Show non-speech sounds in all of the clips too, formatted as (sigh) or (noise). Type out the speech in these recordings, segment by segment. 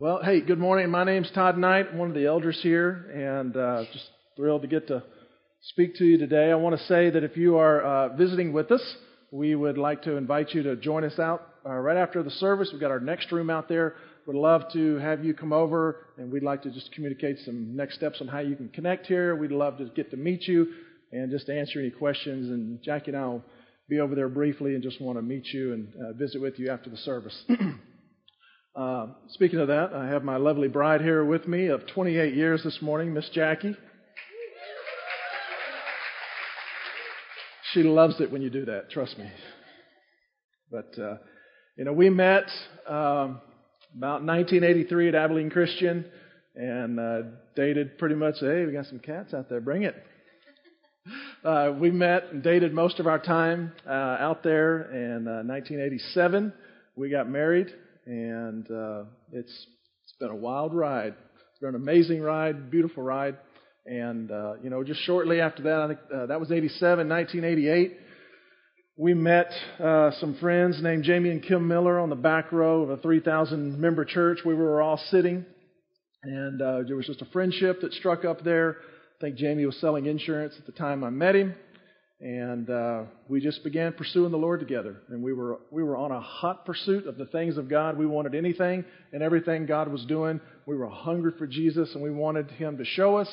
Well, hey, good morning. My name's Todd Knight, one of the elders here, and uh, just thrilled to get to speak to you today. I want to say that if you are uh, visiting with us, we would like to invite you to join us out uh, right after the service. We've got our next room out there. Would love to have you come over, and we'd like to just communicate some next steps on how you can connect here. We'd love to get to meet you and just answer any questions. And Jackie and I will be over there briefly and just want to meet you and uh, visit with you after the service. (clears throat) Uh, speaking of that, I have my lovely bride here with me of 28 years this morning, Miss Jackie. She loves it when you do that, trust me. But, uh, you know, we met um, about 1983 at Abilene Christian and uh, dated pretty much, hey, we got some cats out there, bring it. (laughs) Uh, we met and dated most of our time uh, out there in 1987. Uh, we got married and uh, it's it's been a wild ride. It's been an amazing ride, beautiful ride, and uh, you know, just shortly after that, I think uh, that was 87, 1988. We met uh, some friends named Jamie and Kim Miller on the back row of a 3,000 member church. We were all sitting, and uh, there was just a friendship that struck up there. I think Jamie was selling insurance at the time I met him, and uh, we just began pursuing the Lord together. And we were we were on a hot pursuit of the things of God. We wanted anything and everything God was doing. We were hungry for Jesus, and we wanted Him to show us.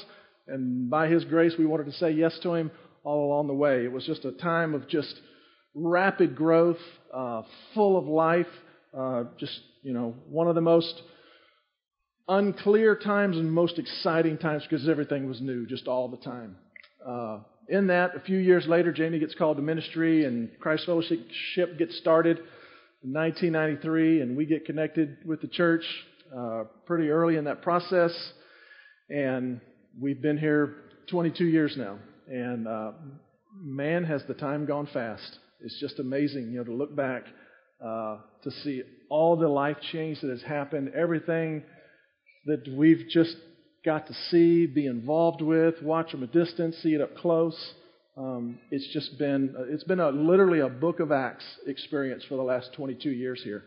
And by His grace, we wanted to say yes to Him all along the way. It was just a time of just rapid growth, uh, full of life. Uh, just you know, one of the most unclear times and most exciting times because everything was new, just all the time. In that, a few years later, Jamie gets called to ministry, and Christ Fellowship gets started in 1993, and we get connected with the church uh, pretty early in that process. And we've been here 22 years now, and uh, man, has the time gone fast. It's just amazing, you know, to look back uh, to see all the life change that has happened, everything that we've just got to see, be involved with, watch from a distance, see it up close. Um, it's just been it's been a, literally a book of Acts experience for the last 22 years here.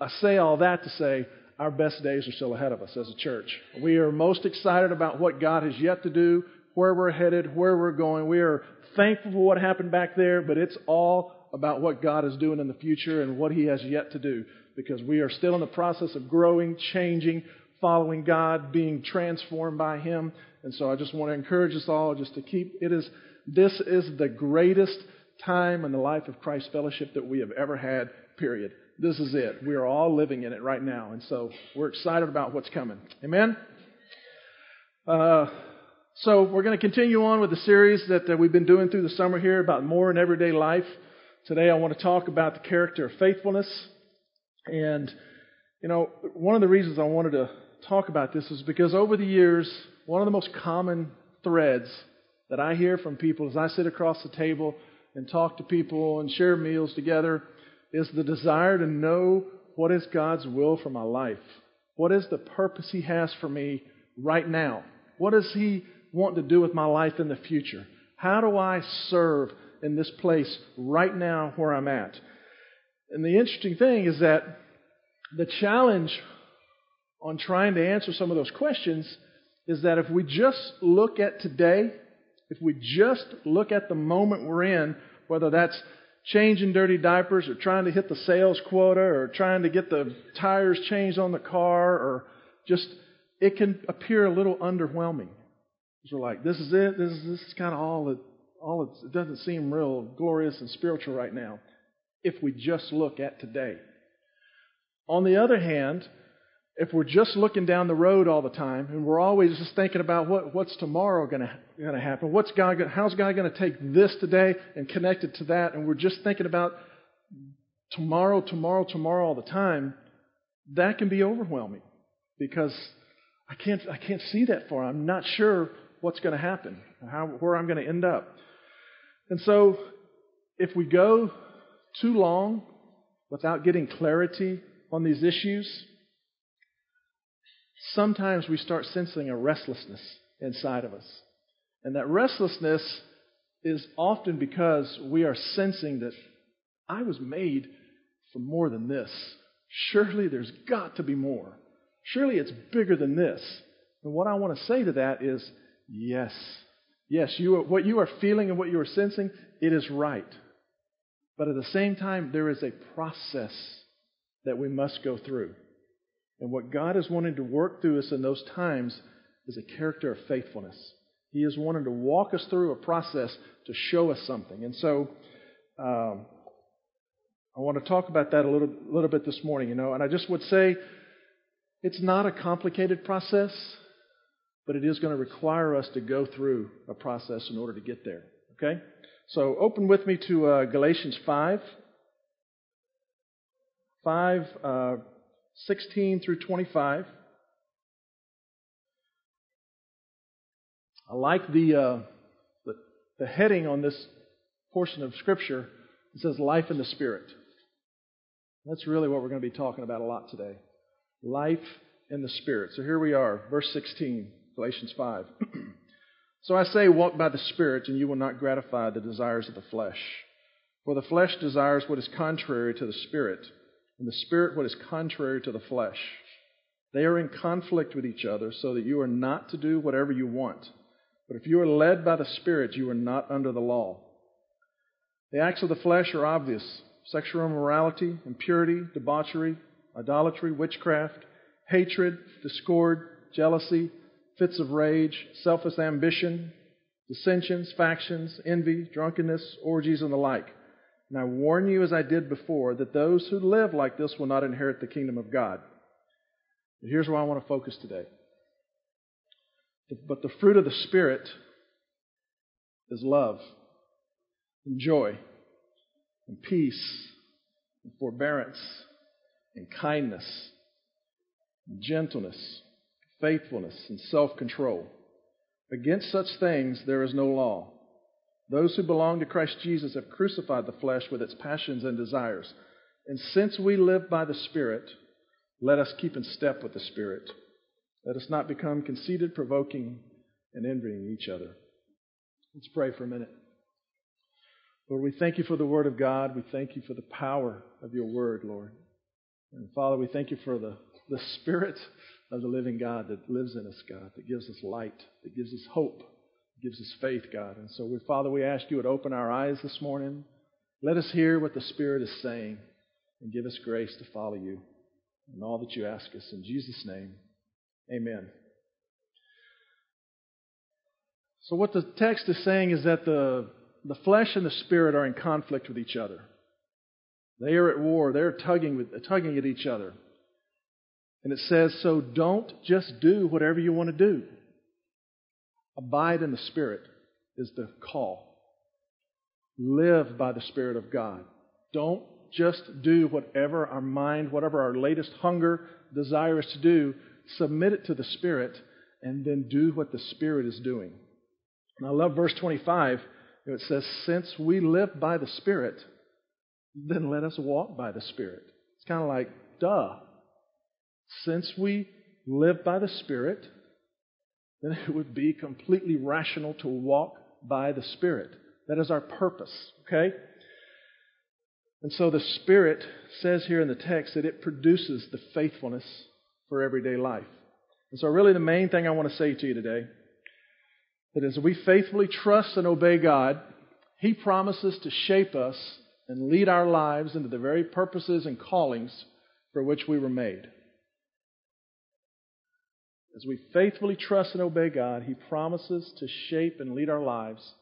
I say all that to say our best days are still ahead of us as a church. We are most excited about what God has yet to do, where we're headed, where we're going. We are thankful for what happened back there, but it's all about what God is doing in the future and what He has yet to do because we are still in the process of growing, changing, following God, being transformed by Him. And so I just want to encourage us all just to keep it is this is the greatest time in the life of Christ Fellowship that we have ever had, period. This is it. We are all living in it right now. And so we're excited about what's coming. Amen? Uh, so we're going to continue on with the series that, that we've been doing through the summer here about more in everyday life. Today I want to talk about the character of faithfulness. And, you know, one of the reasons I wanted to talk about this is because over the years, one of the most common threads that I hear from people as I sit across the table and talk to people and share meals together is the desire to know what is God's will for my life. What is the purpose He has for me right now? What does He want to do with my life in the future? How do I serve in this place right now where I'm at? And the interesting thing is that the challenge on trying to answer some of those questions is that if we just look at today, if we just look at the moment we're in, whether that's changing dirty diapers or trying to hit the sales quota or trying to get the tires changed on the car or just, it can appear a little underwhelming. We're like, this is it. This is, this is kind of all it, all it doesn't seem real glorious and spiritual right now if we just look at today. On the other hand, if we're just looking down the road all the time and we're always just thinking about what, what's tomorrow going to happen, what's God, going, how's God going to take this today and connect it to that, and we're just thinking about tomorrow, tomorrow, tomorrow all the time, that can be overwhelming because I can't, I can't see that far. I'm not sure what's going to happen, how, where I'm going to end up. And so, if we go too long without getting clarity on these issues, sometimes we start sensing a restlessness inside of us. And that restlessness is often because we are sensing that I was made for more than this. Surely there's got to be more. Surely it's bigger than this. And what I want to say to that is yes. Yes, you are, what you are feeling and what you are sensing, it is right. But at the same time, there is a process that we must go through. And what God is wanting to work through us in those times is a character of faithfulness. He is wanting to walk us through a process to show us something. And so, um, I want to talk about that a little, little bit this morning, you know. And I just would say it's not a complicated process, but it is going to require us to go through a process in order to get there. Okay? So open with me to uh, Galatians 5. 5, uh, 16 through 25. I like the, uh, the, the heading on this portion of Scripture. It says life in the Spirit. That's really what we're going to be talking about a lot today. Life in the Spirit. So here we are, verse 16, Galatians 5. (clears throat) so I say, walk by the Spirit, and you will not gratify the desires of the flesh. For the flesh desires what is contrary to the Spirit, and the Spirit what is contrary to the flesh. They are in conflict with each other, so that you are not to do whatever you want. But if you are led by the Spirit, you are not under the law. The acts of the flesh are obvious sexual immorality, impurity, debauchery, idolatry, witchcraft, hatred, discord, jealousy, fits of rage, selfish ambition, dissensions, factions, envy, drunkenness, orgies, and the like. And I warn you, as I did before, that those who live like this will not inherit the kingdom of God. But here's where I want to focus today. But the fruit of the Spirit is love and joy and peace and forbearance and kindness and gentleness, faithfulness, and self control. Against such things there is no law. Those who belong to Christ Jesus have crucified the flesh with its passions and desires. And since we live by the Spirit, let us keep in step with the Spirit. Let us not become conceited, provoking, and envying each other. Let's pray for a minute. Lord, we thank you for the Word of God. We thank you for the power of your Word, Lord. And Father, we thank you for the, the Spirit of the living God that lives in us, God, that gives us light, that gives us hope, gives us faith, God. And so, we, Father, we ask you to open our eyes this morning. Let us hear what the Spirit is saying and give us grace to follow you and all that you ask us. In Jesus' name, amen. So, what the text is saying is that the the flesh and the spirit are in conflict with each other. They are at war. They're tugging, tugging at each other. And it says, so don't just do whatever you want to do. Abide in the Spirit is the call. Live by the Spirit of God. Don't just do whatever our mind, whatever our latest hunger, desire is to do. Submit it to the Spirit and then do what the Spirit is doing. And I love verse 25 it says, since we live by the Spirit, then let us walk by the Spirit. It's kind of like, duh. Since we live by the Spirit, then it would be completely rational to walk by the Spirit. That is our purpose, okay? And so the Spirit says here in the text that it produces the faithfulness for everyday life. And so, really, the main thing I want to say to you today that as we faithfully trust and obey God, He promises to shape us and lead our lives into the very purposes and callings for which we were made. As we faithfully trust and obey God, He promises to shape and lead our lives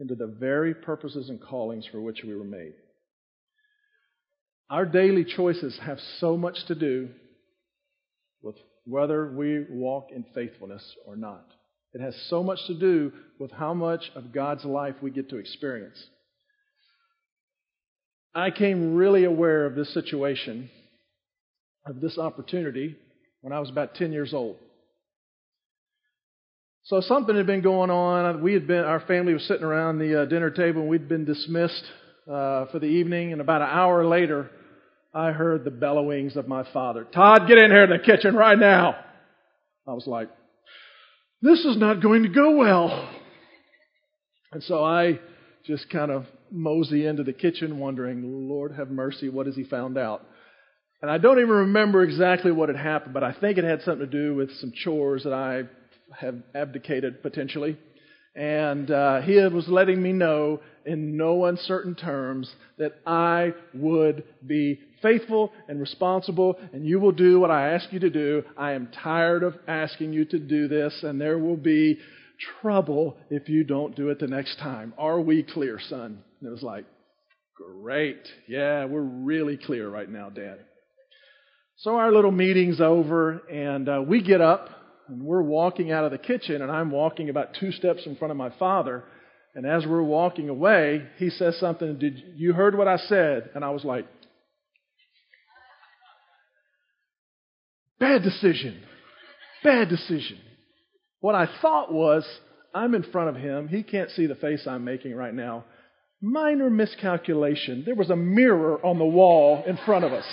into the very purposes and callings for which we were made. Our daily choices have so much to do with whether we walk in faithfulness or not. It has so much to do with how much of God's life we get to experience. I came really aware of this situation, of this opportunity, when I was about 10 years old. So something had been going on. We had been, our family was sitting around the uh, dinner table, and we'd been dismissed uh, for the evening. And about an hour later, I heard the bellowings of my father. Todd, get in here in the kitchen right now. I was like, this is not going to go well. And so I just kind of mosey into the kitchen wondering, Lord have mercy, what has he found out? And I don't even remember exactly what had happened, but I think it had something to do with some chores that I have abdicated potentially. And uh, he was letting me know in no uncertain terms that I would be faithful and responsible, and you will do what I ask you to do. I am tired of asking you to do this, and there will be trouble if you don't do it the next time. Are we clear, son? And it was like, great. Yeah, we're really clear right now, Dad. So our little meeting's over, and uh, we get up, and we're walking out of the kitchen, and I'm walking about two steps in front of my father. And as we're walking away, he says something, Did you heard what I said? And I was like, Bad decision. Bad decision. What I thought was, I'm in front of him. He can't see the face I'm making right now. Minor miscalculation. There was a mirror on the wall in front of us.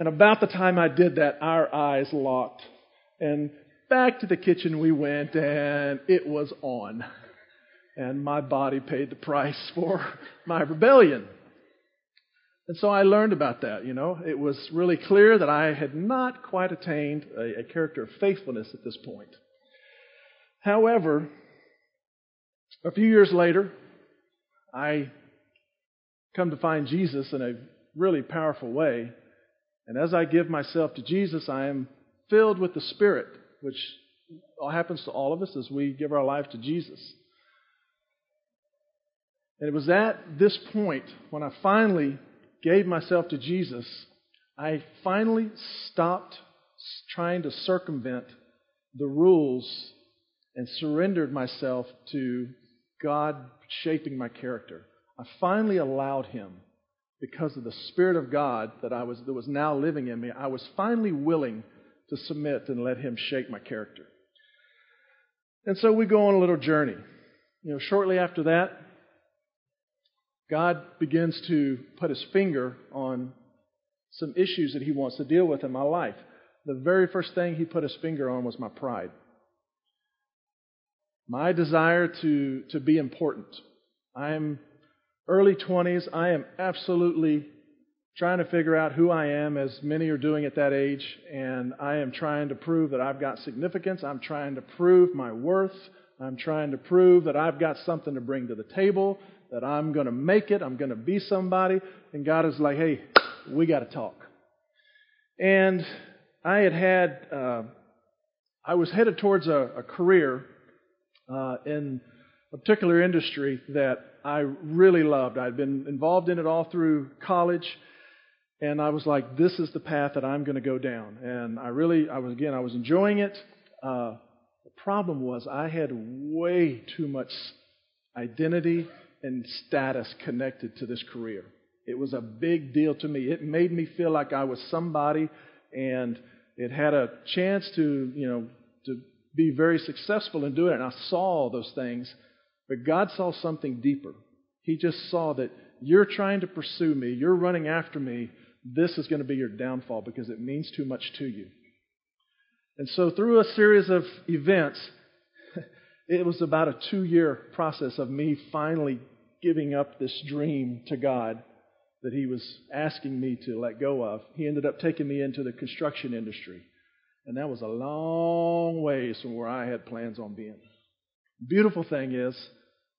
And about the time I did that, our eyes locked. And back to the kitchen we went, and it was on. And my body paid the price for my rebellion. And so I learned about that, you know. It was really clear that I had not quite attained a, a character of faithfulness at this point. However, a few years later, I come to find Jesus in a really powerful way. And as I give myself to Jesus, I am filled with the Spirit, which happens to all of us as we give our life to Jesus. And it was at this point when I finally gave myself to Jesus, I finally stopped trying to circumvent the rules and surrendered myself to God shaping my character. I finally allowed Him, because of the Spirit of God that I was that was now living in me, I was finally willing to submit and let Him shape my character. And so we go on a little journey. You know, shortly after that, God begins to put his finger on some issues that he wants to deal with in my life. The very first thing he put his finger on was my pride. My desire to, to be important. I'm early 20s. I am absolutely trying to figure out who I am, as many are doing at that age, and I am trying to prove that I've got significance. I'm trying to prove my worth. I'm trying to prove that I've got something to bring to the table that I'm going to make it, I'm going to be somebody. And God is like, hey, we got to talk. And I had had, uh, I was headed towards a, a career uh, in a particular industry that I really loved. I'd been involved in it all through college. And I was like, this is the path that I'm going to go down. And I really, I was, again, I was enjoying it. Uh, the problem was I had way too much identity and status connected to this career. It was a big deal to me. It made me feel like I was somebody and it had a chance to, you know, to be very successful in doing it. And I saw those things, but God saw something deeper. He just saw that you're trying to pursue me, you're running after me. This is going to be your downfall because it means too much to you. And so, through a series of events, (laughs) it was about a two year process of me finally giving up this dream to God that He was asking me to let go of. He ended up taking me into the construction industry. And that was a long ways from where I had plans on being. Beautiful thing is,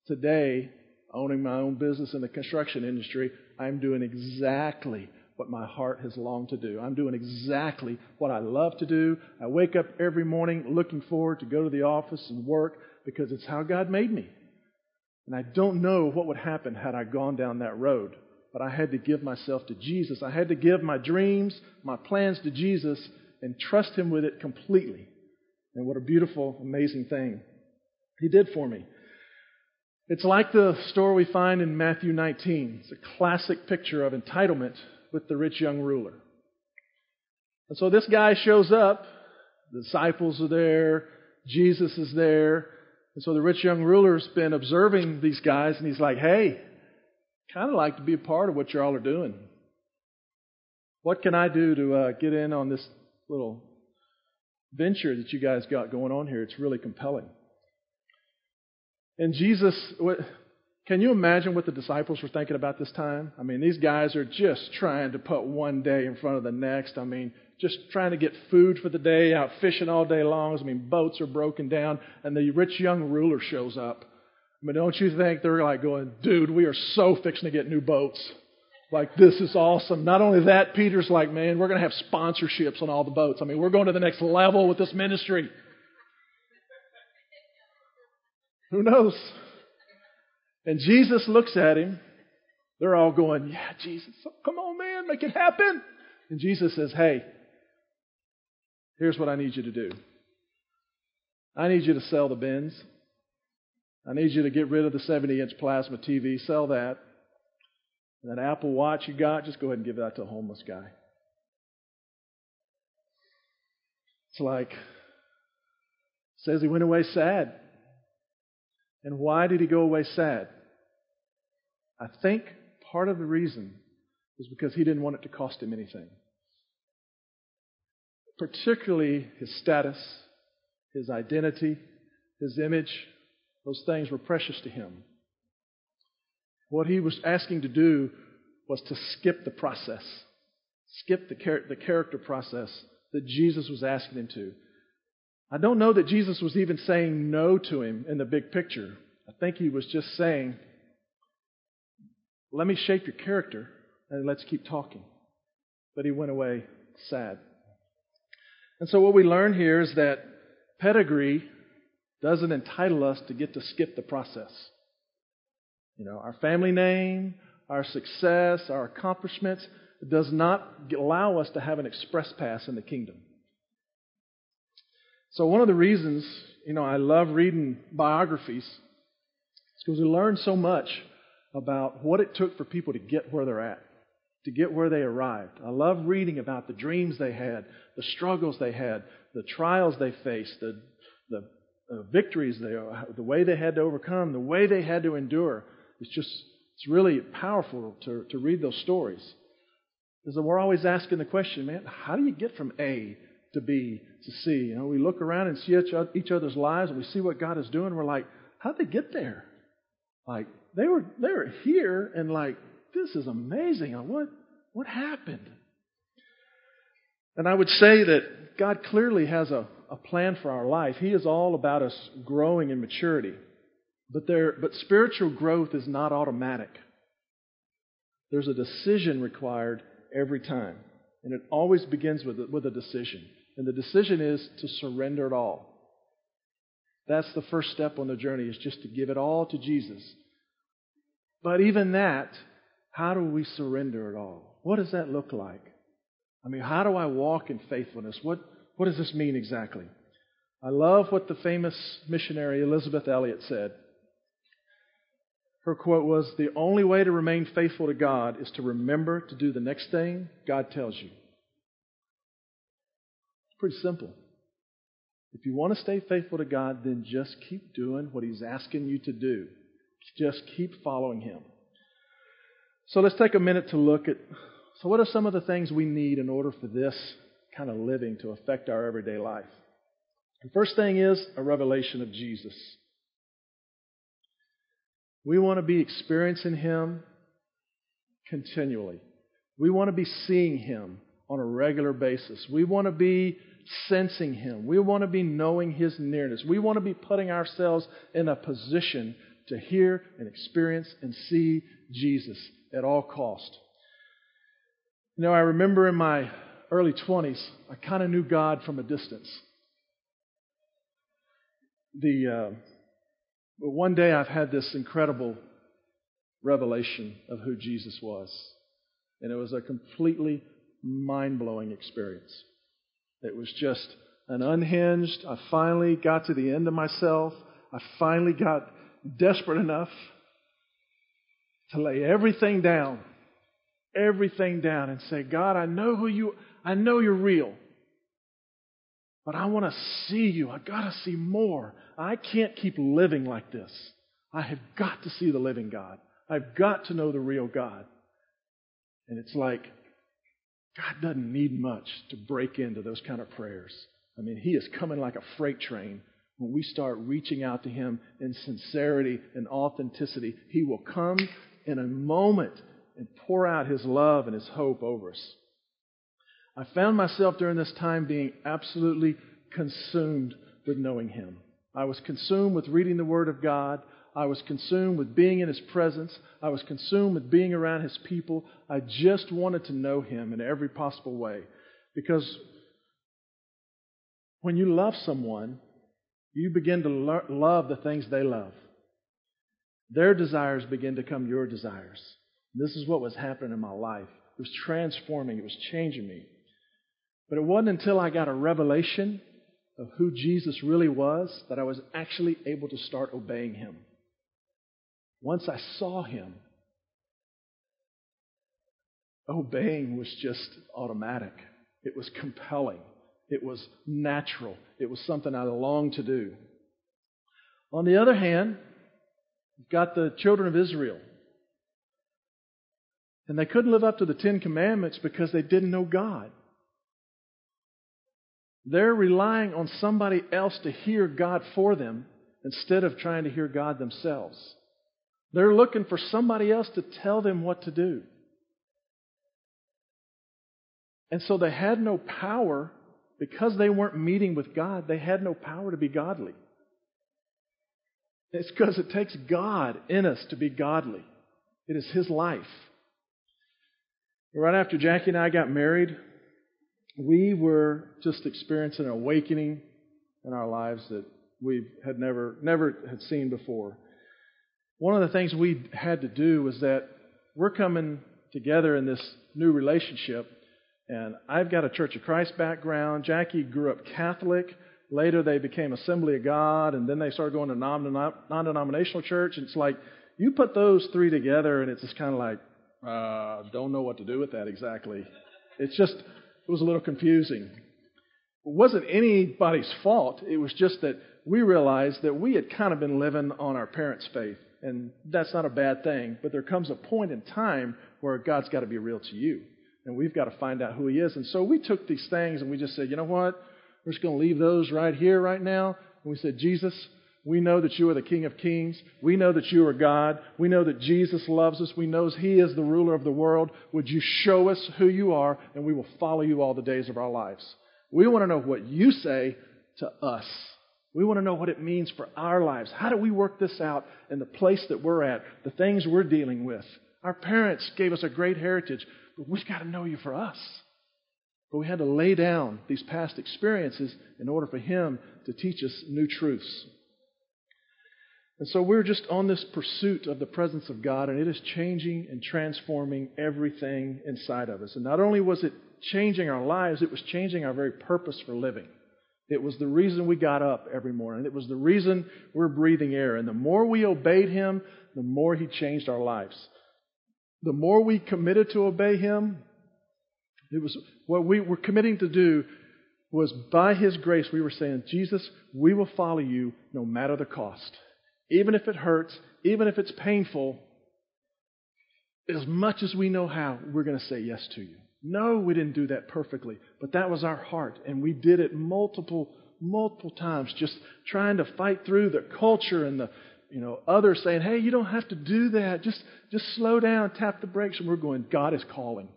today, owning my own business in the construction industry, I'm doing exactly what my heart has longed to do. I'm doing exactly what I love to do. I wake up every morning looking forward to go to the office and work because it's how God made me. And I don't know what would happen had I gone down that road. But I had to give myself to Jesus. I had to give my dreams, my plans to Jesus, and trust Him with it completely. And what a beautiful, amazing thing He did for me. It's like the story we find in Matthew 19. It's a classic picture of entitlement with the rich young ruler. And so this guy shows up. The disciples are there. Jesus is there. And so the rich young ruler's been observing these guys, and he's like, hey, kind of like to be a part of what you all are doing. What can I do to uh, get in on this little venture that you guys got going on here? It's really compelling. And Jesus, Can you imagine what the disciples were thinking about this time? I mean, these guys are just trying to put one day in front of the next. I mean, just trying to get food for the day, out fishing all day long. I mean, boats are broken down, and the rich young ruler shows up. I mean, don't you think they're like going, dude, we are so fixing to get new boats. Like, this is awesome. Not only that, Peter's like, man, we're going to have sponsorships on all the boats. I mean, we're going to the next level with this ministry. Who knows? And Jesus looks at him. They're all going, Yeah, Jesus, come on, man, make it happen. And Jesus says, Hey, here's what I need you to do I need you to sell the Benz. I need you to get rid of the 70 inch plasma TV, sell that. And that Apple Watch you got, just go ahead and give that to a homeless guy. It's like, says he went away sad. And why did he go away sad? I think part of the reason is because he didn't want it to cost him anything. Particularly his status, his identity, his image, those things were precious to him. What he was asking to do was to skip the process, skip the, char- the character process that Jesus was asking him to. I don't know that Jesus was even saying no to him in the big picture. I think he was just saying, let me shape your character and let's keep talking. But he went away sad. And so what we learn here is that pedigree doesn't entitle us to get to skip the process. You know, our family name, our success, our accomplishments does not allow us to have an express pass in the kingdom. So one of the reasons, you know, I love reading biographies is because we learn so much about what it took for people to get where they're at, to get where they arrived. I love reading about the dreams they had, the struggles they had, the trials they faced, the, the uh, victories they, the way they had to overcome, the way they had to endure. It's just, it's really powerful to, to read those stories. Because we're always asking the question, man, how do you get from A to be, to see. You know, we look around and see each other's lives and we see what God is doing. We're like, how'd they get there? Like, they were, they were here and like, this is amazing. What, what happened? And I would say that God clearly has a, a plan for our life. He is all about us growing in maturity. But, there, but spiritual growth is not automatic. There's a decision required every time. And it always begins with a, with a decision. And the decision is to surrender it all. That's the first step on the journey, is just to give it all to Jesus. But even that, how do we surrender it all? What does that look like? I mean, how do I walk in faithfulness? What, what does this mean exactly? I love what the famous missionary Elisabeth Elliot said. Her quote was The only way to remain faithful to God is to remember to do the next thing God tells you. Pretty simple. If you want to stay faithful to God, then just keep doing what He's asking you to do. Just keep following Him. So let's take a minute to look at so, what are some of the things we need in order for this kind of living to affect our everyday life? The first thing is a revelation of Jesus. We want to be experiencing Him continually. We want to be seeing Him on a regular basis. We want to be sensing Him. We want to be knowing His nearness. We want to be putting ourselves in a position to hear and experience and see Jesus at all cost. You know, I remember in my early 20s, I kind of knew God from a distance. The uh, one day I've had this incredible revelation of who Jesus was, and it was a completely mind blowing experience. It was just an unhinged. I finally got to the end of myself. I finally got desperate enough to lay everything down, everything down and say, God, I know who you, I know you're real. But I want to see you. I got to see more. I can't keep living like this. I have got to see the living God. I've got to know the real God. And it's like, God doesn't need much to break into those kind of prayers. I mean, He is coming like a freight train when we start reaching out to Him in sincerity and authenticity, He will come in a moment and pour out His love and His hope over us. I found myself during this time being absolutely consumed with knowing Him. I was consumed with reading the Word of God. I was consumed with being in His presence. I was consumed with being around His people. I just wanted to know Him in every possible way. Because when you love someone, you begin to lo- love the things they love. Their desires begin to become your desires. And this is what was happening in my life. It was transforming, it was changing me. But it wasn't until I got a revelation of who Jesus really was that I was actually able to start obeying him. Once I saw him, obeying was just automatic. It was compelling. It was natural. It was something I longed to do. On the other hand, you've got the children of Israel. And they couldn't live up to the Ten Commandments because they didn't know God. They're relying on somebody else to hear God for them instead of trying to hear God themselves. They're looking for somebody else to tell them what to do. And so they had no power because they weren't meeting with God, they had no power to be godly. It's because it takes God in us to be godly. It is His life. Right after Jackie and I got married, we were just experiencing an awakening in our lives that we had never never had seen before. One of the things we had to do was that we're coming together in this new relationship and I've got a Church of Christ background. Jackie grew up Catholic. Later, they became Assembly of God, and then they started going to non denominational church. And it's like, you put those three together, and it's just kind of like, uh, don't know what to do with that exactly. It's just, it was a little confusing. It wasn't anybody's fault. It was just that we realized that we had kind of been living on our parents' faith. And that's not a bad thing. But there comes a point in time where God's got to be real to you and we've got to find out who He is. And so we took these things and we just said, you know what? We're just going to leave those right here, right now. And we said, Jesus, we know that you are the King of Kings. We know that you are God. We know that Jesus loves us. We know He is the ruler of the world. Would you show us who you are, and we will follow you all the days of our lives? We want to know what you say to us. We want to know what it means for our lives. How do we work this out in the place that we're at, the things we're dealing with? Our parents gave us a great heritage. But we've got to know you for us. But we had to lay down these past experiences in order for Him to teach us new truths. And so we're just on this pursuit of the presence of God, and it is changing and transforming everything inside of us. And not only was it changing our lives, it was changing our very purpose for living. It was the reason we got up every morning. It was the reason we're breathing air. And the more we obeyed Him, the more He changed our lives the more we committed to obey Him, it was what we were committing to do was by His grace, we were saying, Jesus, we will follow you no matter the cost. Even if it hurts, even if it's painful, as much as we know how, we're going to say yes to you. No, we didn't do that perfectly, but that was our heart, and we did it multiple, multiple times, just trying to fight through the culture and the you know, others saying, hey, you don't have to do that. Just, just slow down, tap the brakes. And we're going, God is calling.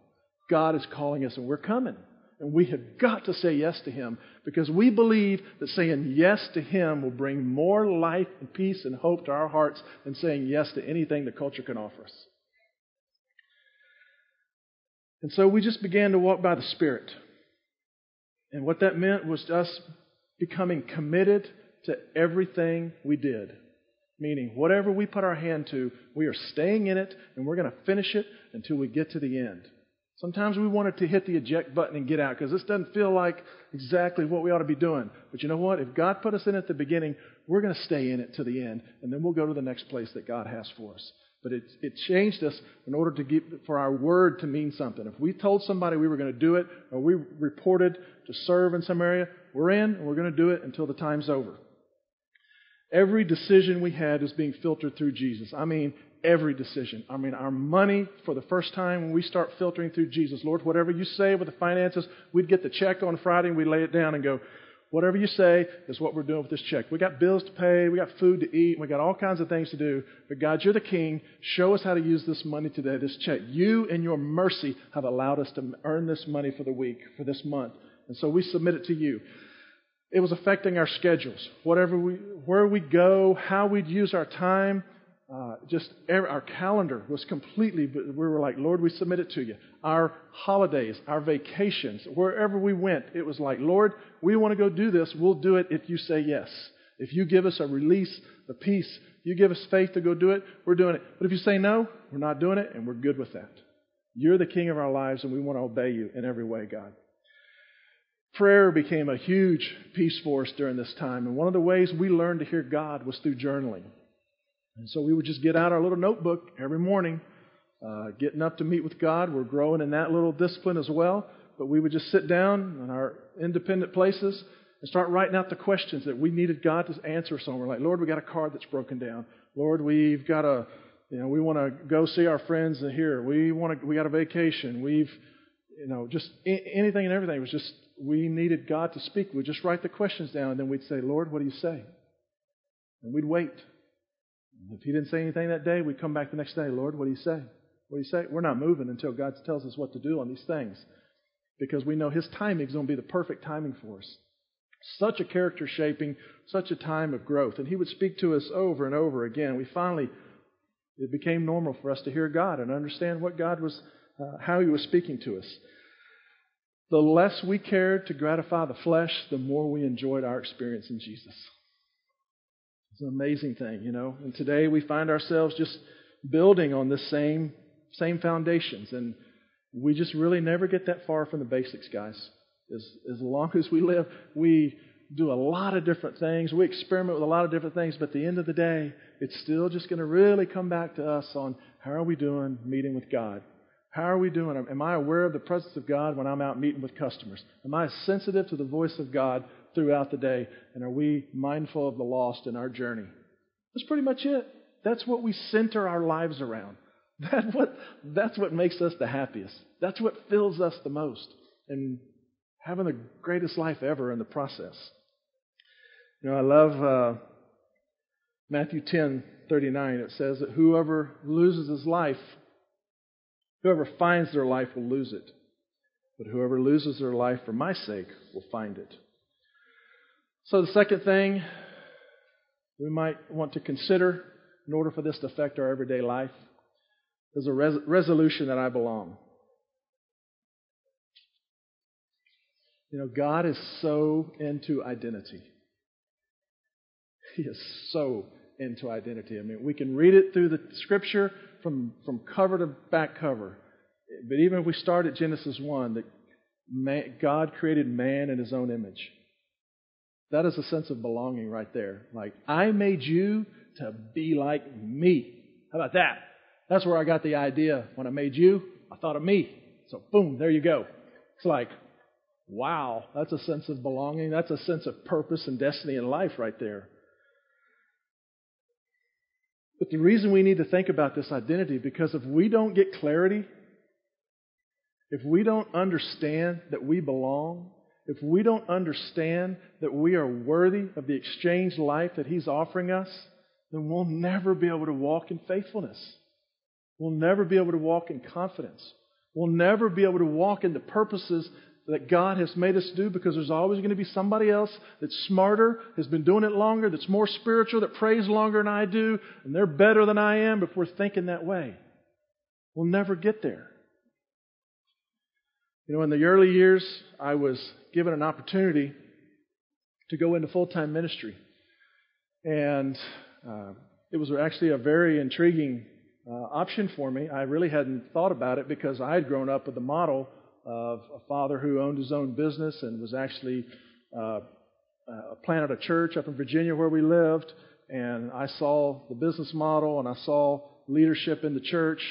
God is calling us, and we're coming. And we have got to say yes to Him because we believe that saying yes to Him will bring more life and peace and hope to our hearts than saying yes to anything the culture can offer us. And so we just began to walk by the Spirit. And what that meant was us becoming committed to everything we did. Meaning, whatever we put our hand to, we are staying in it and we're going to finish it until we get to the end. Sometimes we wanted to hit the eject button and get out because this doesn't feel like exactly what we ought to be doing. But you know what? If God put us in at the beginning, we're going to stay in it to the end, and then we'll go to the next place that God has for us. But it, it changed us in order to get for our word to mean something. If we told somebody we were going to do it, or we reported to serve in some area, we're in and we're going to do it until the time's over. Every decision we had is being filtered through Jesus. I mean, every decision. I mean, our money for the first time when we start filtering through Jesus. Lord, whatever you say with the finances, we'd get the check on Friday and we'd lay it down and go, Whatever you say is what we're doing with this check. We got bills to pay, we got food to eat, we got all kinds of things to do. But God, you're the king. Show us how to use this money today, this check. You, in your mercy, have allowed us to earn this money for the week, for this month. And so we submit it to you. It was affecting our schedules. Whatever we, where we go, how we'd use our time, uh, just our calendar was completely, we were like, Lord, we submit it to you. Our holidays, our vacations, wherever we went, it was like, Lord, we want to go do this. We'll do it if you say yes. If you give us a release, a peace, you give us faith to go do it, we're doing it. But if you say no, we're not doing it, and we're good with that. You're the king of our lives, and we want to obey you in every way, God. Prayer became a huge piece for us during this time, and one of the ways we learned to hear God was through journaling. And so we would just get out our little notebook every morning, uh, getting up to meet with God. We're growing in that little discipline as well. But we would just sit down in our independent places and start writing out the questions that we needed God to answer. So we're like, Lord, we got a car that's broken down. Lord, we've got a, you know, we want to go see our friends here. We want to, we got a vacation. We've, you know, just anything and everything. It was just we needed God to speak. We'd just write the questions down, and then we'd say, Lord, what do you say? And we'd wait. If he didn't say anything that day, we'd come back the next day. Lord, what do you say? What do you say? We're not moving until God tells us what to do on these things because we know his timing is going to be the perfect timing for us. Such a character shaping, such a time of growth. And he would speak to us over and over again. We finally, it became normal for us to hear God and understand what God was, uh, how he was speaking to us. The less we cared to gratify the flesh, the more we enjoyed our experience in Jesus. It's an amazing thing, you know. And today we find ourselves just building on the same same foundations, and we just really never get that far from the basics, guys. As as long as we live, we do a lot of different things. We experiment with a lot of different things, but at the end of the day, it's still just going to really come back to us on how are we doing meeting with God? How are we doing? Am I aware of the presence of God when I'm out meeting with customers? Am I sensitive to the voice of God throughout the day? And are we mindful of the lost in our journey? That's pretty much it. That's what we center our lives around. (laughs) That's what, that's what makes us the happiest. That's what fills us the most. And having the greatest life ever in the process. You know, I love uh, Matthew 10 39. It says that whoever loses his life, whoever finds their life will lose it. But whoever loses their life for my sake will find it. So, the second thing we might want to consider in order for this to affect our everyday life is a res- resolution that I belong. You know, God is so into identity. He is so into identity. I mean, we can read it through the scripture from, from cover to back cover. But even if we start at Genesis 1, that man, God created man in his own image. That is a sense of belonging right there. Like, I made you to be like me. How about that? That's where I got the idea. When I made you, I thought of me. So, boom, there you go. It's like, wow, that's a sense of belonging. That's a sense of purpose and destiny in life right there. But the reason we need to think about this identity, because if we don't get clarity, if we don't understand that we belong, if we don't understand that we are worthy of the exchange life that He's offering us, then we'll never be able to walk in faithfulness. We'll never be able to walk in confidence. We'll never be able to walk in the purposes that God has made us do because there's always going to be somebody else that's smarter, has been doing it longer, that's more spiritual, that prays longer than I do, and they're better than I am if we're thinking that way. We'll never get there. You know, in the early years, I was given an opportunity to go into full time ministry. And uh, it was actually a very intriguing uh, option for me. I really hadn't thought about it because I had grown up with the model of a father who owned his own business and was actually uh, uh, planted a church up in Virginia where we lived. And I saw the business model and I saw leadership in the church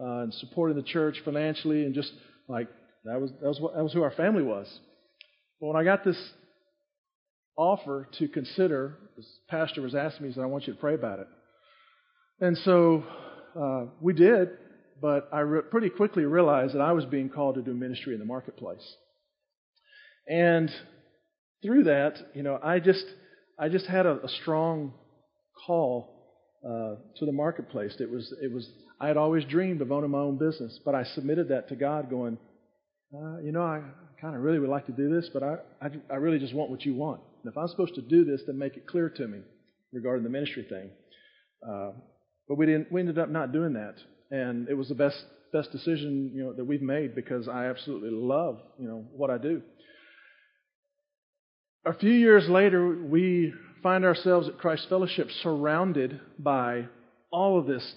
uh, and supporting the church financially and just like that was, that, was what, that was who our family was. But when I got this offer to consider, the pastor was asking me, he said, I want you to pray about it. And so uh, we did, but I re- pretty quickly realized that I was being called to do ministry in the marketplace. And through that, you know, I just I just had a, a strong call uh, to the marketplace. It was it was I had always dreamed of owning my own business, but I submitted that to God, going, uh, you know, I kind of really would like to do this, but I, I I really just want what you want. And if I'm supposed to do this, then make it clear to me regarding the ministry thing. Uh, but we didn't. We ended up not doing that, and it was the best best decision you know that we've made because I absolutely love you know what I do. A few years later, we find ourselves at Christ Fellowship surrounded by all of this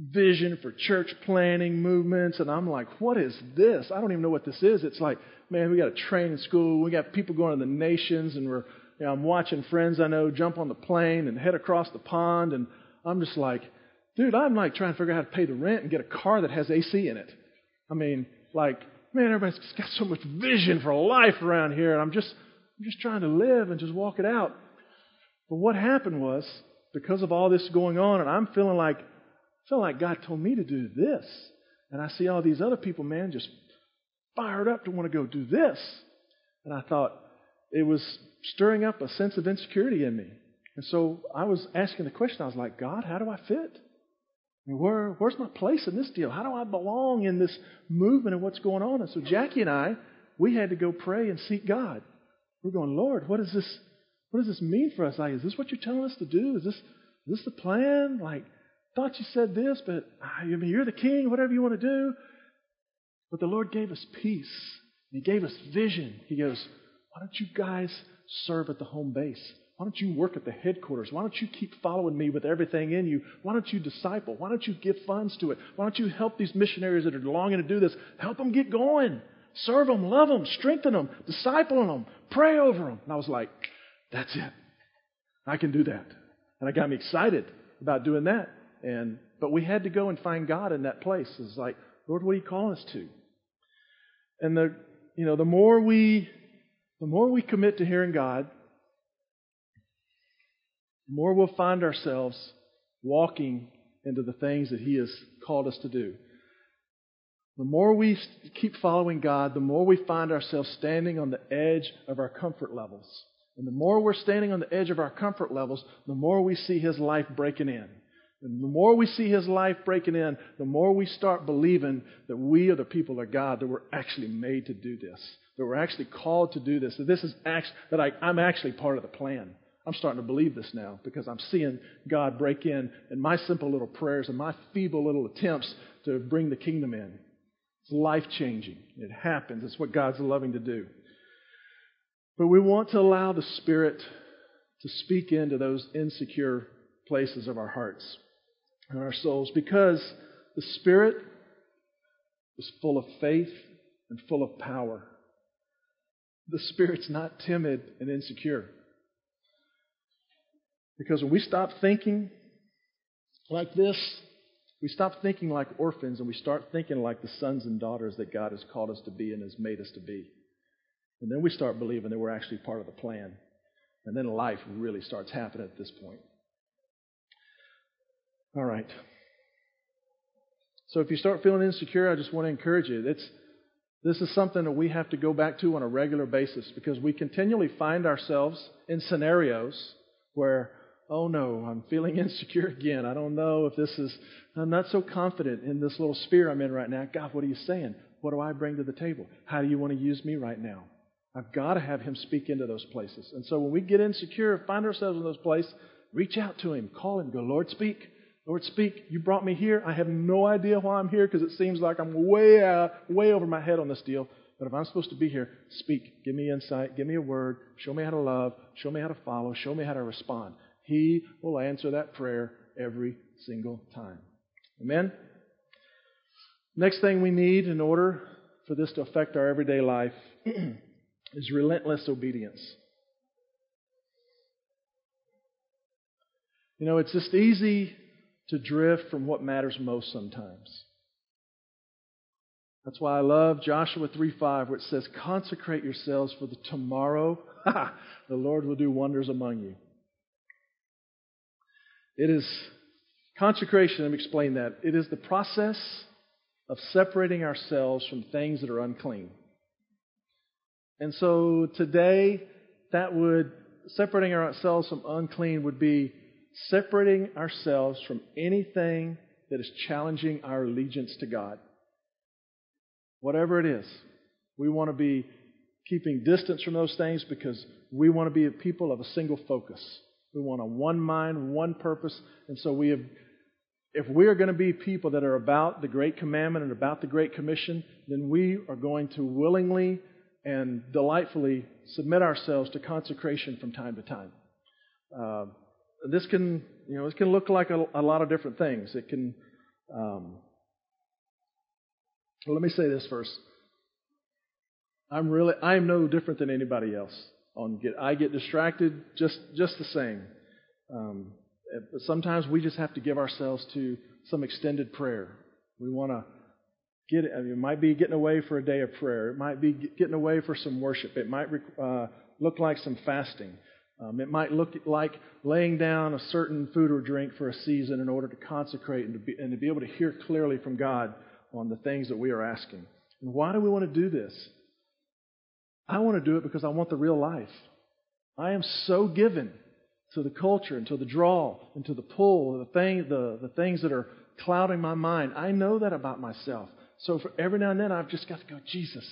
vision for church planting movements, and I'm like, what is this? I don't even know what this is. It's like, man, we got a training school, we got people going to the nations, and we're, you know, I'm watching friends I know jump on the plane and head across the pond, and I'm just like, dude, I'm like trying to figure out how to pay the rent and get a car that has AC in it. I mean, like, man, everybody's got so much vision for life around here, and I'm just, I'm just trying to live and just walk it out. But what happened was, because of all this going on, and I'm feeling like, feeling like God told me to do this, and I see all these other people, man, just fired up to want to go do this, and I thought it was stirring up a sense of insecurity in me. And so I was asking the question. I was like, God, how do I fit? Where, where's my place in this deal? How do I belong in this movement and what's going on? And so Jackie and I, we had to go pray and seek God. We're going, Lord, what is this? What does this mean for us? Like, is this what you're telling us to do? Is this is this the plan? Like, thought you said this, but ah, I mean, you're the king, whatever you want to do. But the Lord gave us peace. He gave us vision. He goes, why don't you guys serve at the home base? Why don't you work at the headquarters? Why don't you keep following me with everything in you? Why don't you disciple? Why don't you give funds to it? Why don't you help these missionaries that are longing to do this? Help them get going. Serve them, love them, strengthen them, disciple them, pray over them. And I was like, that's it. I can do that. And I got me excited about doing that. And but we had to go and find God in that place. It's like, Lord, what are you calling us to? And the you know, the more we the more we commit to hearing God, the more we'll find ourselves walking into the things that He has called us to do. The more we keep following God, the more we find ourselves standing on the edge of our comfort levels. And the more we're standing on the edge of our comfort levels, the more we see His life breaking in. And the more we see His life breaking in, the more we start believing that we are the people of God, that we're actually made to do this, that we're actually called to do this, that this is actually, that I, I'm actually part of the plan. I'm starting to believe this now because I'm seeing God break in in my simple little prayers and my feeble little attempts to bring the kingdom in. It's life changing. It happens. It's what God's loving to do. But we want to allow the Spirit to speak into those insecure places of our hearts and our souls because the Spirit is full of faith and full of power. The Spirit's not timid and insecure. Because when we stop thinking like this, we stop thinking like orphans and we start thinking like the sons and daughters that God has called us to be and has made us to be. And then we start believing that we're actually part of the plan. And then life really starts happening at this point. All right. So if you start feeling insecure, I just want to encourage you. It's, this is something that we have to go back to on a regular basis because we continually find ourselves in scenarios where oh no, I'm feeling (laughs) insecure again. I don't know if this is, I'm not so confident in this little sphere I'm in right now. God, what are you saying? What do I bring to the table? How do you want to use me right now? I've got to have Him speak into those places. And so when we get insecure, find ourselves in those places, reach out to Him, call Him, go, Lord, speak. Lord, speak. You brought me here. I have no idea why I'm here because it seems like I'm way out, way over my head on this deal. But if I'm supposed to be here, speak. Give me insight. Give me a word. Show me how to love. Show me how to follow. Show me how to respond. He will answer that prayer every single time. Amen? Next thing we need in order for this to affect our everyday life (clears throat) is relentless obedience. You know, it's just easy to drift from what matters most sometimes. That's why I love Joshua 3:5 where it says, "Consecrate yourselves for the tomorrow (laughs) the Lord will do wonders among you." It is consecration, let me explain that. It is the process of separating ourselves from things that are unclean. And so today, that would, separating ourselves from unclean would be separating ourselves from anything that is challenging our allegiance to God. Whatever it is, we want to be keeping distance from those things because we want to be a people of a single focus. We want a one mind, one purpose. And so we have, if we are going to be people that are about the Great Commandment and about the Great Commission, then we are going to willingly and delightfully submit ourselves to consecration from time to time. Uh, this can, you know, this can look like a, a lot of different things. It can. Um, well, let me say this first. I'm really, I'm no different than anybody else. On get, I get distracted just just the same. Um, but sometimes we just have to give ourselves to some extended prayer. We want to get. I mean, it might be getting away for a day of prayer. It might be getting away for some worship. It might uh, look like some fasting. Um, it might look like laying down a certain food or drink for a season in order to consecrate and to be, and to be able to hear clearly from God on the things that we are asking. And why do we want to do this? I want to do it because I want the real life. I am so given to the culture and to the draw and to the pull, the, thing, the, the things that are clouding my mind. I know that about myself. So for every now and then, I've just got to go, Jesus,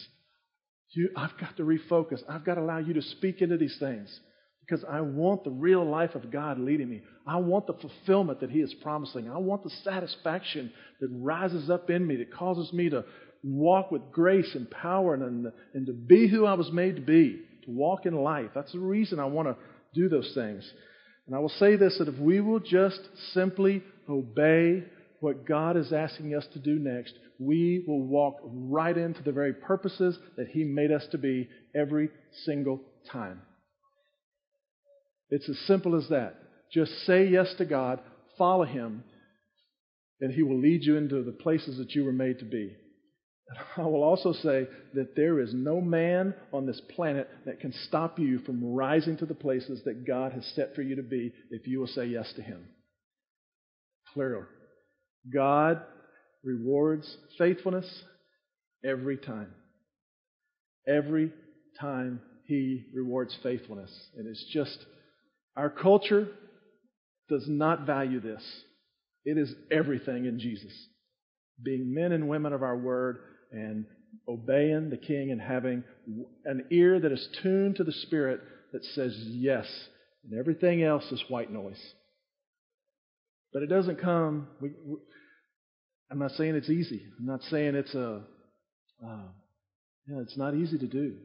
you, I've got to refocus. I've got to allow you to speak into these things because I want the real life of God leading me. I want the fulfillment that He is promising. I want the satisfaction that rises up in me, that causes me to walk with grace and power and, and to be who I was made to be, to walk in life. That's the reason I want to do those things. And I will say this that if we will just simply obey what God is asking us to do next, we will walk right into the very purposes that He made us to be every single time. It's as simple as that. Just say yes to God, follow Him, and He will lead you into the places that you were made to be. (laughs) I will also say that there is no man on this planet that can stop you from rising to the places that God has set for you to be if you will say yes to Him. Clearly. God rewards faithfulness every time. Every time He rewards faithfulness. And it's just, our culture does not value this. It is everything in Jesus. Being men and women of our word and obeying the king and having an ear that is tuned to the Spirit that says yes, and everything else is white noise. But it doesn't come. We, we, I'm not saying it's easy. I'm not saying it's a. Uh, yeah, it's not easy to do.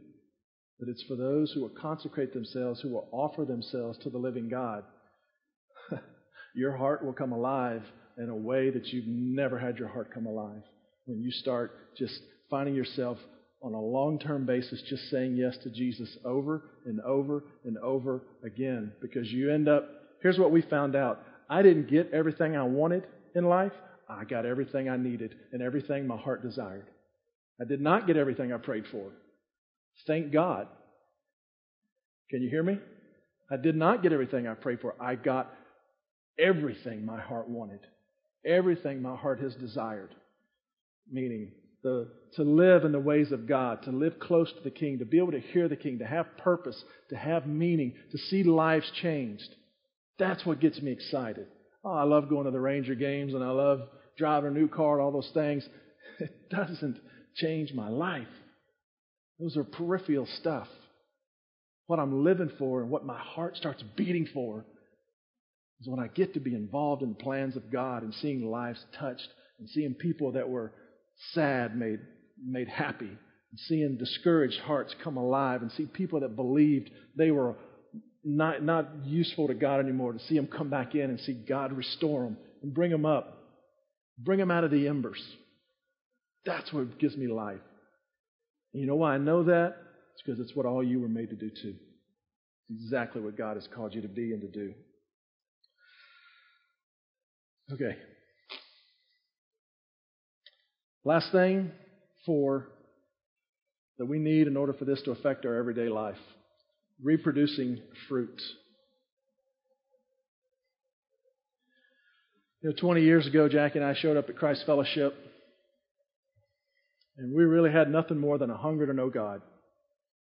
But it's for those who will consecrate themselves, who will offer themselves to the living God. (laughs) your heart will come alive in a way that you've never had your heart come alive when you start just finding yourself on a long term basis just saying yes to Jesus over and over and over again because you end up, here's what we found out I didn't get everything I wanted in life, I got everything I needed and everything my heart desired. I did not get everything I prayed for. Thank God. Can you hear me? I did not get everything I prayed for. I got everything my heart wanted, everything my heart has desired meaning the, to live in the ways of God, to live close to the King, to be able to hear the King, to have purpose, to have meaning, to see lives changed. That's what gets me excited. Oh, I love going to the Ranger games and I love driving a new car and all those things. (laughs) It doesn't change my life. Those are peripheral stuff. What I'm living for and what my heart starts beating for is when I get to be involved in the plans of God and seeing lives touched and seeing people that were sad made, made happy, and seeing discouraged hearts come alive, and see people that believed they were not, not useful to God anymore, to see them come back in and see God restore them and bring them up, bring them out of the embers. That's what gives me life. And you know why I know that? It's because it's what all you were made to do too. It's exactly what God has called you to be and to do. Okay. Last thing for that we need in order for this to affect our everyday life reproducing fruit. You know, 20 years ago, Jackie and I showed up at Christ Fellowship, and we really had nothing more than a hunger to know God.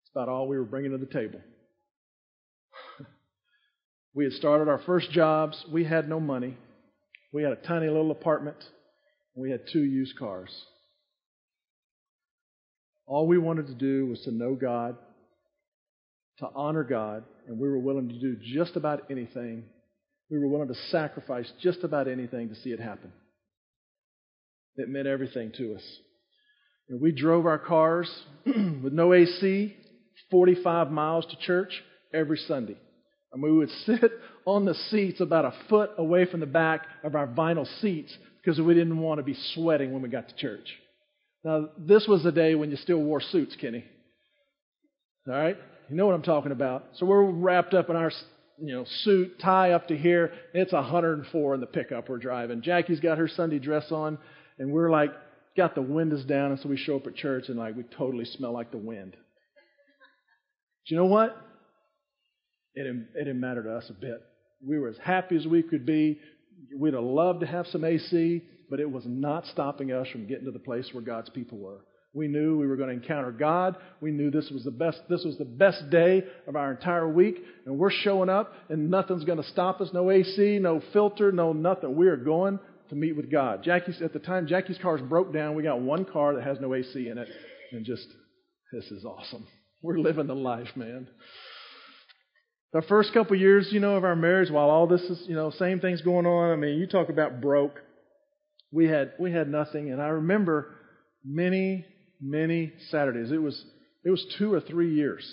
It's about all we were bringing to the table. (laughs) We had started our first jobs. We had no money. We had a tiny little apartment. We had two used cars. All we wanted to do was to know God, to honor God, and we were willing to do just about anything. We were willing to sacrifice just about anything to see it happen. It meant everything to us. And we drove our cars (clears throat) with no AC, 45 miles to church every Sunday. And we would (laughs) sit on the seats about a foot away from the back of our vinyl seats because we didn't want to be sweating when we got to church. Now, this was the day when you still wore suits, Kenny. All right? You know what I'm talking about. So we're wrapped up in our you know, suit, tie up to here. It's 104 in the pickup we're driving. Jackie's got her Sunday dress on, and we're like, got the windows down, and so we show up at church, and like we totally smell like the wind. Do you know what? It didn't, it didn't matter to us a bit. We were as happy as we could be. We'd have loved to have some AC, but it was not stopping us from getting to the place where God's people were. We knew we were going to encounter God. We knew this was the best this was the best day of our entire week and we're showing up and nothing's going to stop us. No AC, no filter, no nothing. We are going to meet with God. Jackie's at the time Jackie's car's broke down. We got one car that has no AC in it and just this is awesome. We're living the life, man. The first couple years, you know, of our marriage, while all this is, you know, same things going on. I mean, you talk about broke. We had we had nothing, and I remember many many Saturdays. It was it was two or three years.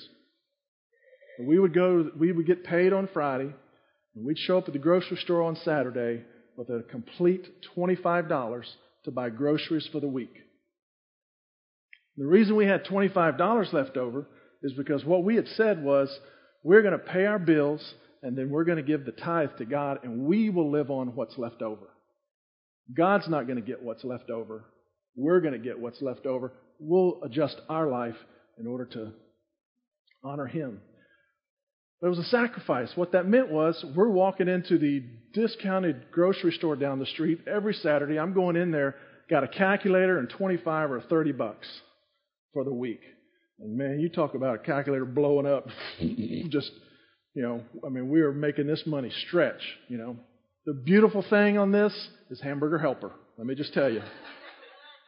We would go. We would get paid on Friday, and we'd show up at the grocery store on Saturday with a complete twenty-five dollars to buy groceries for the week. The reason we had twenty-five dollars left over is because what we had said was we're going to pay our bills and then we're going to give the tithe to God and we will live on what's left over. God's not going to get what's left over. We're going to get what's left over. We'll adjust our life in order to honor Him. But it was a sacrifice. What that meant was we're walking into the discounted grocery store down the street every Saturday. I'm going in there, got a calculator and 25 or 30 bucks for the week. And man, you talk about a calculator blowing up. (laughs) Just, you know, I mean, we are making this money stretch, you know. The beautiful thing on this is Hamburger Helper. Let me just tell you.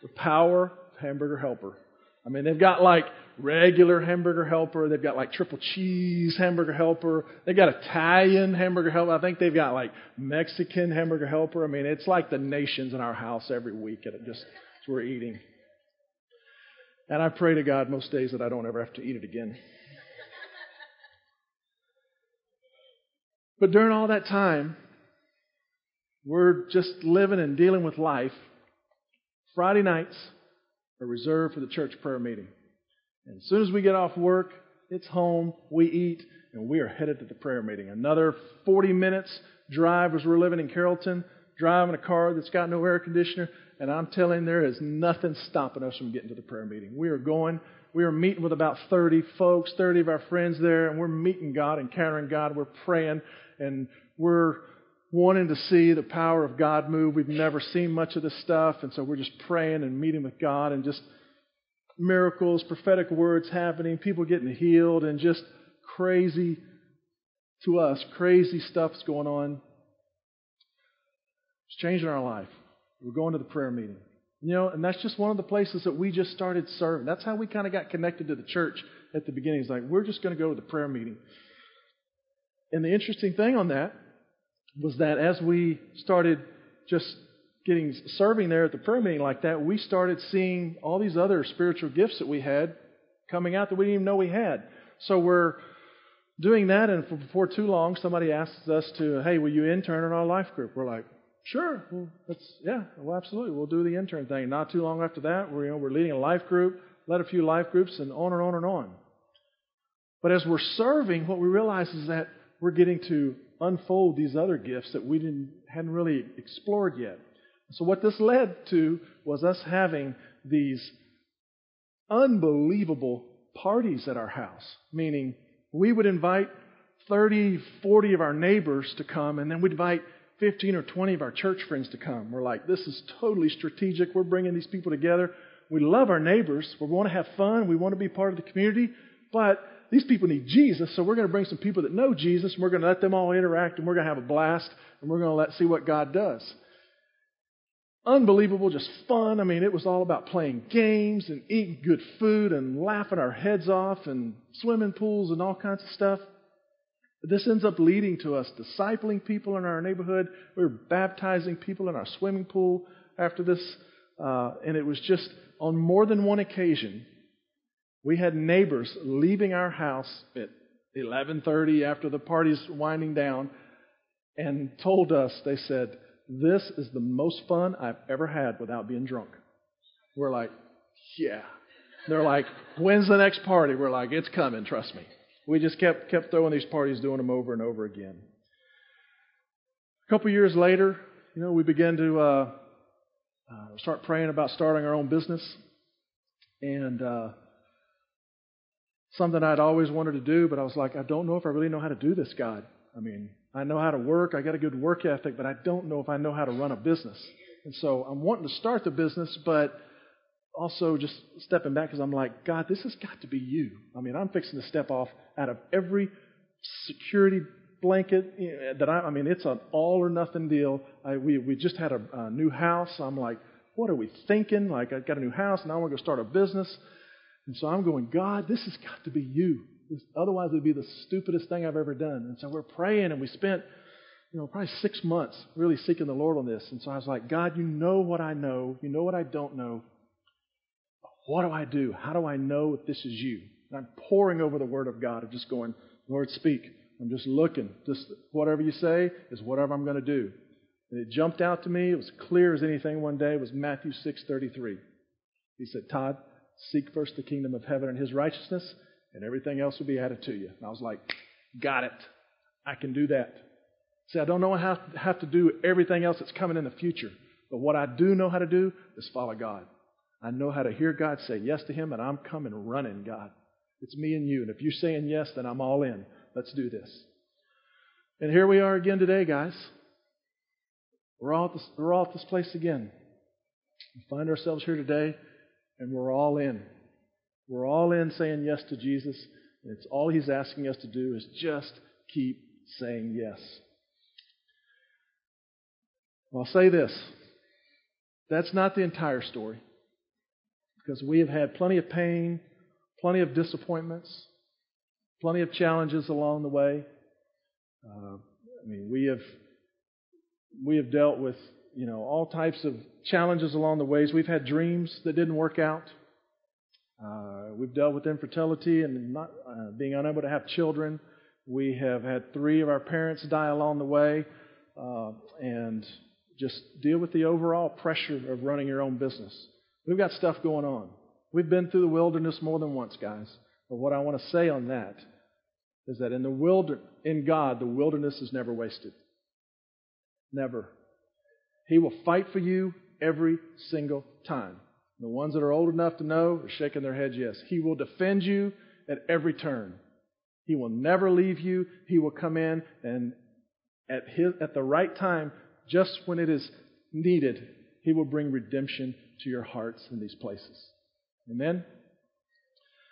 The power of Hamburger Helper. I mean, they've got like regular hamburger helper. They've got like triple cheese hamburger helper. They've got Italian hamburger helper. I think they've got like Mexican hamburger helper. I mean, it's like the nations in our house every week. And it just, we're eating. And I pray to God most days that I don't ever have to eat it again. But during all that time, we're just living and dealing with life. Friday nights are reserved for the church prayer meeting. And as soon as we get off work, it's home, we eat, and we are headed to the prayer meeting. Another 40 minutes drive as we're living in Carrollton, driving a car that's got no air conditioner. And I'm telling you, there is nothing stopping us from getting to the prayer meeting. We are going. We are meeting with about 30 folks, 30 of our friends there, and we're meeting God, encountering God. We're praying, and we're wanting to see the power of God move. We've never seen much of this stuff, and so we're just praying and meeting with God, and just miracles, prophetic words happening, people getting healed, and just crazy to us, crazy stuff's going on. It's changing our life. We're going to the prayer meeting. You know, and that's just one of the places that we just started serving. That's how we kind of got connected to the church at the beginning. It's like, we're just going to go to the prayer meeting. And the interesting thing on that was that as we started just getting serving there at the prayer meeting like that, we started seeing all these other spiritual gifts that we had coming out that we didn't even know we had. So we're doing that, and before too long, somebody asks us to, hey, will you intern in our life group? We're like, Sure. Well, that's yeah. Well, absolutely. We'll do the intern thing. Not too long after that, we're you know we're leading a life group, led a few life groups, and on and on and on. But as we're serving, what we realize is that we're getting to unfold these other gifts that we didn't hadn't really explored yet. So what this led to was us having these unbelievable parties at our house, meaning we would invite 30, 40 of our neighbors to come, and then we'd invite 15 or 20 of our church friends to come. We're like, this is totally strategic. We're bringing these people together. We love our neighbors. We want to have fun. We want to be part of the community. But these people need Jesus, so we're going to bring some people that know Jesus, and we're going to let them all interact, and we're going to have a blast, and we're going to let see what God does. Unbelievable, just fun. I mean, it was all about playing games and eating good food and laughing our heads off and swimming pools and all kinds of stuff. This ends up leading to us discipling people in our neighborhood. We were baptizing people in our swimming pool after this, uh, and it was just on more than one occasion we had neighbors leaving our house at 11:30 after the party's winding down and told us they said this is the most fun I've ever had without being drunk. We're like, yeah. They're like, when's the next party? We're like, it's coming, trust me. We just kept kept throwing these parties, doing them over and over again. A couple years later, you know, we began to uh, uh, start praying about starting our own business, and uh, something I'd always wanted to do, but I was like, I don't know if I really know how to do this, God. I mean, I know how to work, I got a good work ethic, but I don't know if I know how to run a business. And so I'm wanting to start the business, but also just stepping back because I'm like, God, this has got to be you. I mean, I'm fixing to step off out of every security blanket eh, that I, I mean, it's an all or nothing deal. I, we, we just had a, a new house. I'm like, what are we thinking? Like, I got a new house, and I want to go start a business. And so I'm going, God, this has got to be you. Otherwise, it would be the stupidest thing I've ever done. And so we're praying, and we spent, you know, probably six months really seeking the Lord on this. And so I was like, God, you know what I know. You know what I don't know. What do I do? How do I know if this is you? And I'm poring over the Word of God. I'm just going, Lord, speak. I'm just looking. Just whatever you say is whatever I'm going to do. And it jumped out to me. It was clear as anything one day. It was Matthew 6:33. He said, Todd, seek first the kingdom of heaven and His righteousness, and everything else will be added to you. And I was like, got it. I can do that. See, I don't know how to have to do everything else that's coming in the future, but what I do know how to do is follow God. I know how to hear God say yes to Him, and I'm coming running, God. It's me and you. And if you're saying yes, then I'm all in. Let's do this. And here we are again today, guys. We're all at this, we're all at this place again. We find ourselves here today, and we're all in. We're all in saying yes to Jesus. And it's all he's asking us to do is just keep saying yes. I'll say this. That's not the entire story. Because we have had plenty of pain, plenty of disappointments, plenty of challenges along the way. Uh, I mean, we have we have dealt with you know all types of challenges along the ways. We've had dreams that didn't work out. Uh, we've dealt with infertility and not uh, being unable to have children. We have had three of our parents die along the way, uh, and just deal with the overall pressure of running your own business. We've got stuff going on. We've been through the wilderness more than once, guys. But what I want to say on that is that in the wilder, in God, the wilderness is never wasted. Never. He will fight for you every single time. The ones that are old enough to know are shaking their heads yes. He will defend you at every turn. He will never leave you. He will come in and at, his, at the right time, just when it is needed, He will bring redemption to your hearts in these places. Amen?